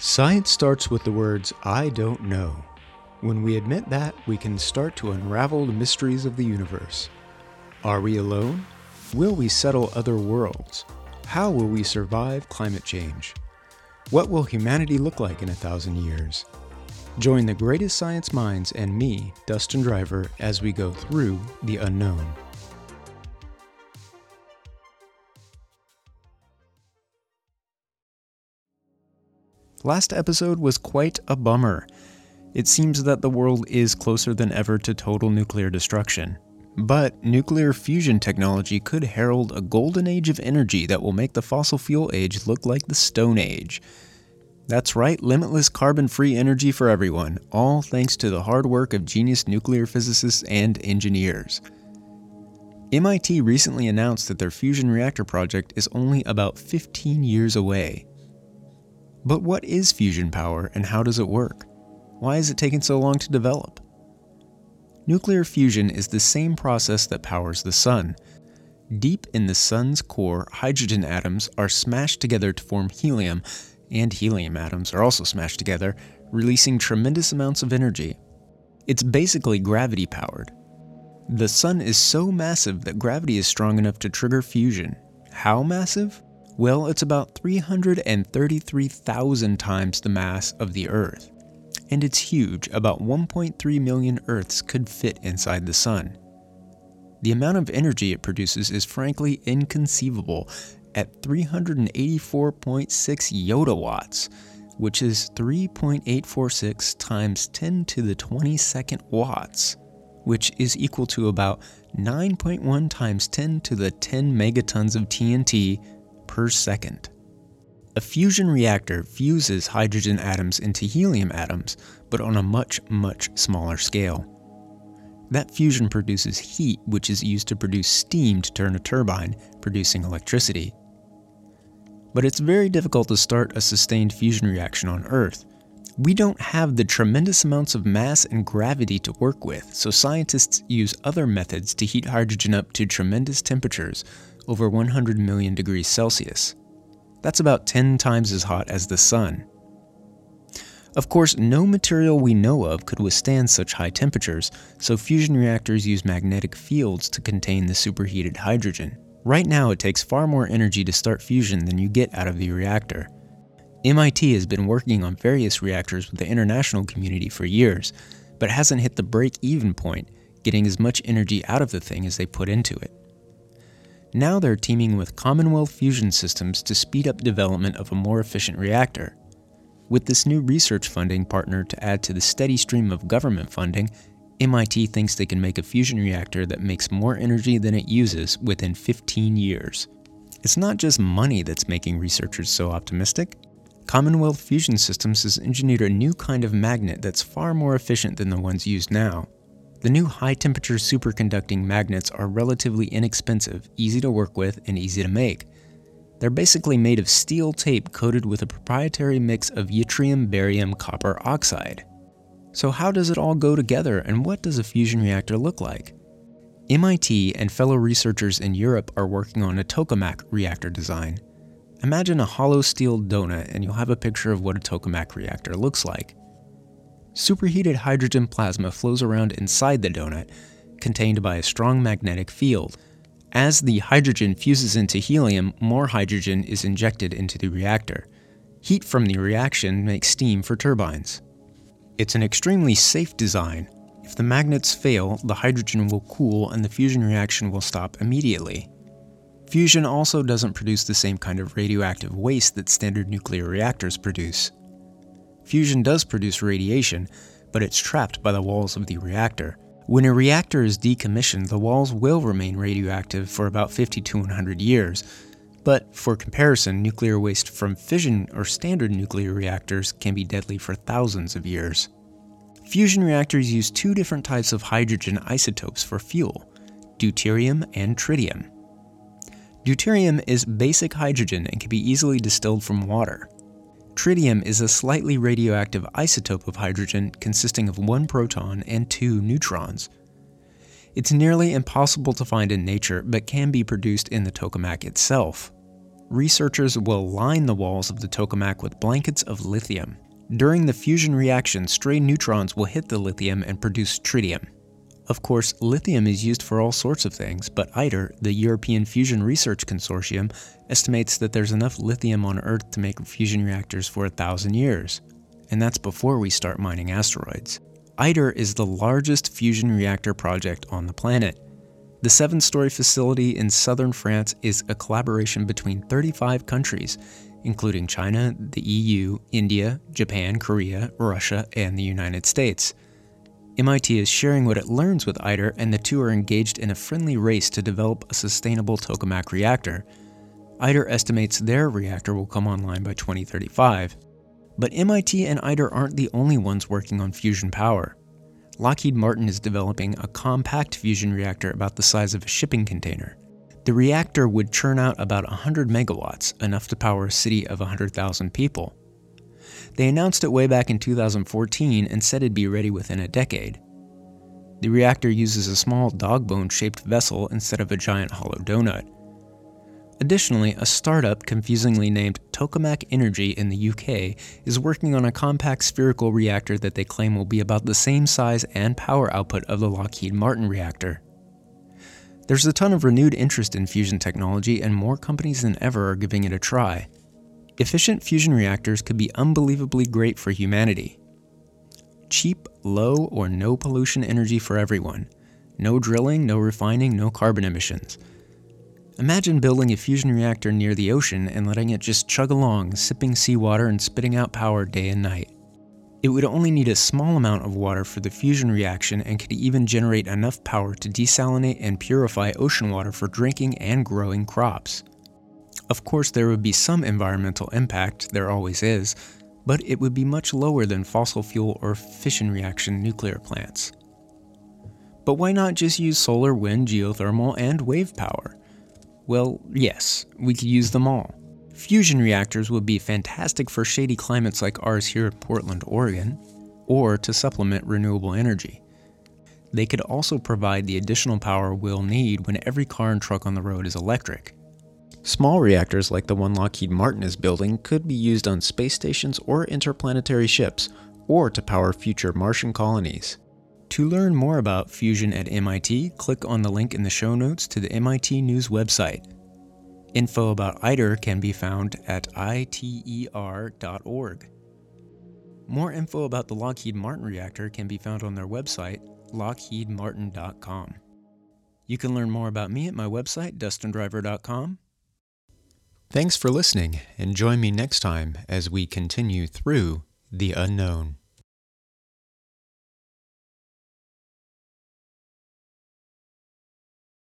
Science starts with the words, I don't know. When we admit that, we can start to unravel the mysteries of the universe. Are we alone? Will we settle other worlds? How will we survive climate change? What will humanity look like in a thousand years? Join the greatest science minds and me, Dustin Driver, as we go through the unknown. Last episode was quite a bummer. It seems that the world is closer than ever to total nuclear destruction. But nuclear fusion technology could herald a golden age of energy that will make the fossil fuel age look like the Stone Age. That's right, limitless carbon free energy for everyone, all thanks to the hard work of genius nuclear physicists and engineers. MIT recently announced that their fusion reactor project is only about 15 years away. But what is fusion power and how does it work? Why is it taking so long to develop? Nuclear fusion is the same process that powers the sun. Deep in the sun's core, hydrogen atoms are smashed together to form helium, and helium atoms are also smashed together, releasing tremendous amounts of energy. It's basically gravity powered. The sun is so massive that gravity is strong enough to trigger fusion. How massive? Well, it's about 333,000 times the mass of the Earth. And it's huge, about 1.3 million Earths could fit inside the Sun. The amount of energy it produces is frankly inconceivable at 384.6 yottawatts, which is 3.846 times 10 to the 22nd watts, which is equal to about 9.1 times 10 to the 10 megatons of TNT per second. A fusion reactor fuses hydrogen atoms into helium atoms, but on a much, much smaller scale. That fusion produces heat, which is used to produce steam to turn a turbine, producing electricity. But it's very difficult to start a sustained fusion reaction on Earth. We don't have the tremendous amounts of mass and gravity to work with, so scientists use other methods to heat hydrogen up to tremendous temperatures, over 100 million degrees Celsius. That's about 10 times as hot as the Sun. Of course, no material we know of could withstand such high temperatures, so fusion reactors use magnetic fields to contain the superheated hydrogen. Right now, it takes far more energy to start fusion than you get out of the reactor. MIT has been working on various reactors with the international community for years, but hasn't hit the break even point, getting as much energy out of the thing as they put into it. Now they're teaming with Commonwealth Fusion Systems to speed up development of a more efficient reactor. With this new research funding partner to add to the steady stream of government funding, MIT thinks they can make a fusion reactor that makes more energy than it uses within 15 years. It's not just money that's making researchers so optimistic. Commonwealth Fusion Systems has engineered a new kind of magnet that's far more efficient than the ones used now. The new high temperature superconducting magnets are relatively inexpensive, easy to work with, and easy to make. They're basically made of steel tape coated with a proprietary mix of yttrium barium copper oxide. So, how does it all go together, and what does a fusion reactor look like? MIT and fellow researchers in Europe are working on a tokamak reactor design. Imagine a hollow steel donut, and you'll have a picture of what a tokamak reactor looks like. Superheated hydrogen plasma flows around inside the donut, contained by a strong magnetic field. As the hydrogen fuses into helium, more hydrogen is injected into the reactor. Heat from the reaction makes steam for turbines. It's an extremely safe design. If the magnets fail, the hydrogen will cool and the fusion reaction will stop immediately. Fusion also doesn't produce the same kind of radioactive waste that standard nuclear reactors produce. Fusion does produce radiation, but it's trapped by the walls of the reactor. When a reactor is decommissioned, the walls will remain radioactive for about 50 to 100 years. But for comparison, nuclear waste from fission or standard nuclear reactors can be deadly for thousands of years. Fusion reactors use two different types of hydrogen isotopes for fuel deuterium and tritium. Deuterium is basic hydrogen and can be easily distilled from water. Tritium is a slightly radioactive isotope of hydrogen consisting of one proton and two neutrons. It's nearly impossible to find in nature, but can be produced in the tokamak itself. researchers will line the walls of the tokamak with blankets of lithium. During the fusion reaction, stray neutrons will hit the lithium and produce tritium. Of course, lithium is used for all sorts of things, but ITER, the European Fusion Research Consortium, estimates that there's enough lithium on Earth to make fusion reactors for a thousand years. And that's before we start mining asteroids. ITER is the largest fusion reactor project on the planet. The seven story facility in southern France is a collaboration between 35 countries, including China, the EU, India, Japan, Korea, Russia, and the United States. MIT is sharing what it learns with ITER, and the two are engaged in a friendly race to develop a sustainable tokamak reactor. ITER estimates their reactor will come online by 2035. But MIT and ITER aren't the only ones working on fusion power. Lockheed Martin is developing a compact fusion reactor about the size of a shipping container. The reactor would churn out about 100 megawatts, enough to power a city of 100,000 people. They announced it way back in 2014 and said it'd be ready within a decade. The reactor uses a small dog bone shaped vessel instead of a giant hollow donut. Additionally, a startup confusingly named Tokamak Energy in the UK is working on a compact spherical reactor that they claim will be about the same size and power output of the Lockheed Martin reactor. There's a ton of renewed interest in fusion technology, and more companies than ever are giving it a try. Efficient fusion reactors could be unbelievably great for humanity. Cheap, low, or no pollution energy for everyone. No drilling, no refining, no carbon emissions. Imagine building a fusion reactor near the ocean and letting it just chug along, sipping seawater and spitting out power day and night. It would only need a small amount of water for the fusion reaction and could even generate enough power to desalinate and purify ocean water for drinking and growing crops. Of course, there would be some environmental impact, there always is, but it would be much lower than fossil fuel or fission reaction nuclear plants. But why not just use solar, wind, geothermal, and wave power? Well, yes, we could use them all. Fusion reactors would be fantastic for shady climates like ours here in Portland, Oregon, or to supplement renewable energy. They could also provide the additional power we'll need when every car and truck on the road is electric. Small reactors like the one Lockheed Martin is building could be used on space stations or interplanetary ships, or to power future Martian colonies. To learn more about fusion at MIT, click on the link in the show notes to the MIT News website. Info about ITER can be found at iter.org. More info about the Lockheed Martin reactor can be found on their website, lockheedmartin.com. You can learn more about me at my website, dustindriver.com, Thanks for listening, and join me next time as we continue through the unknown.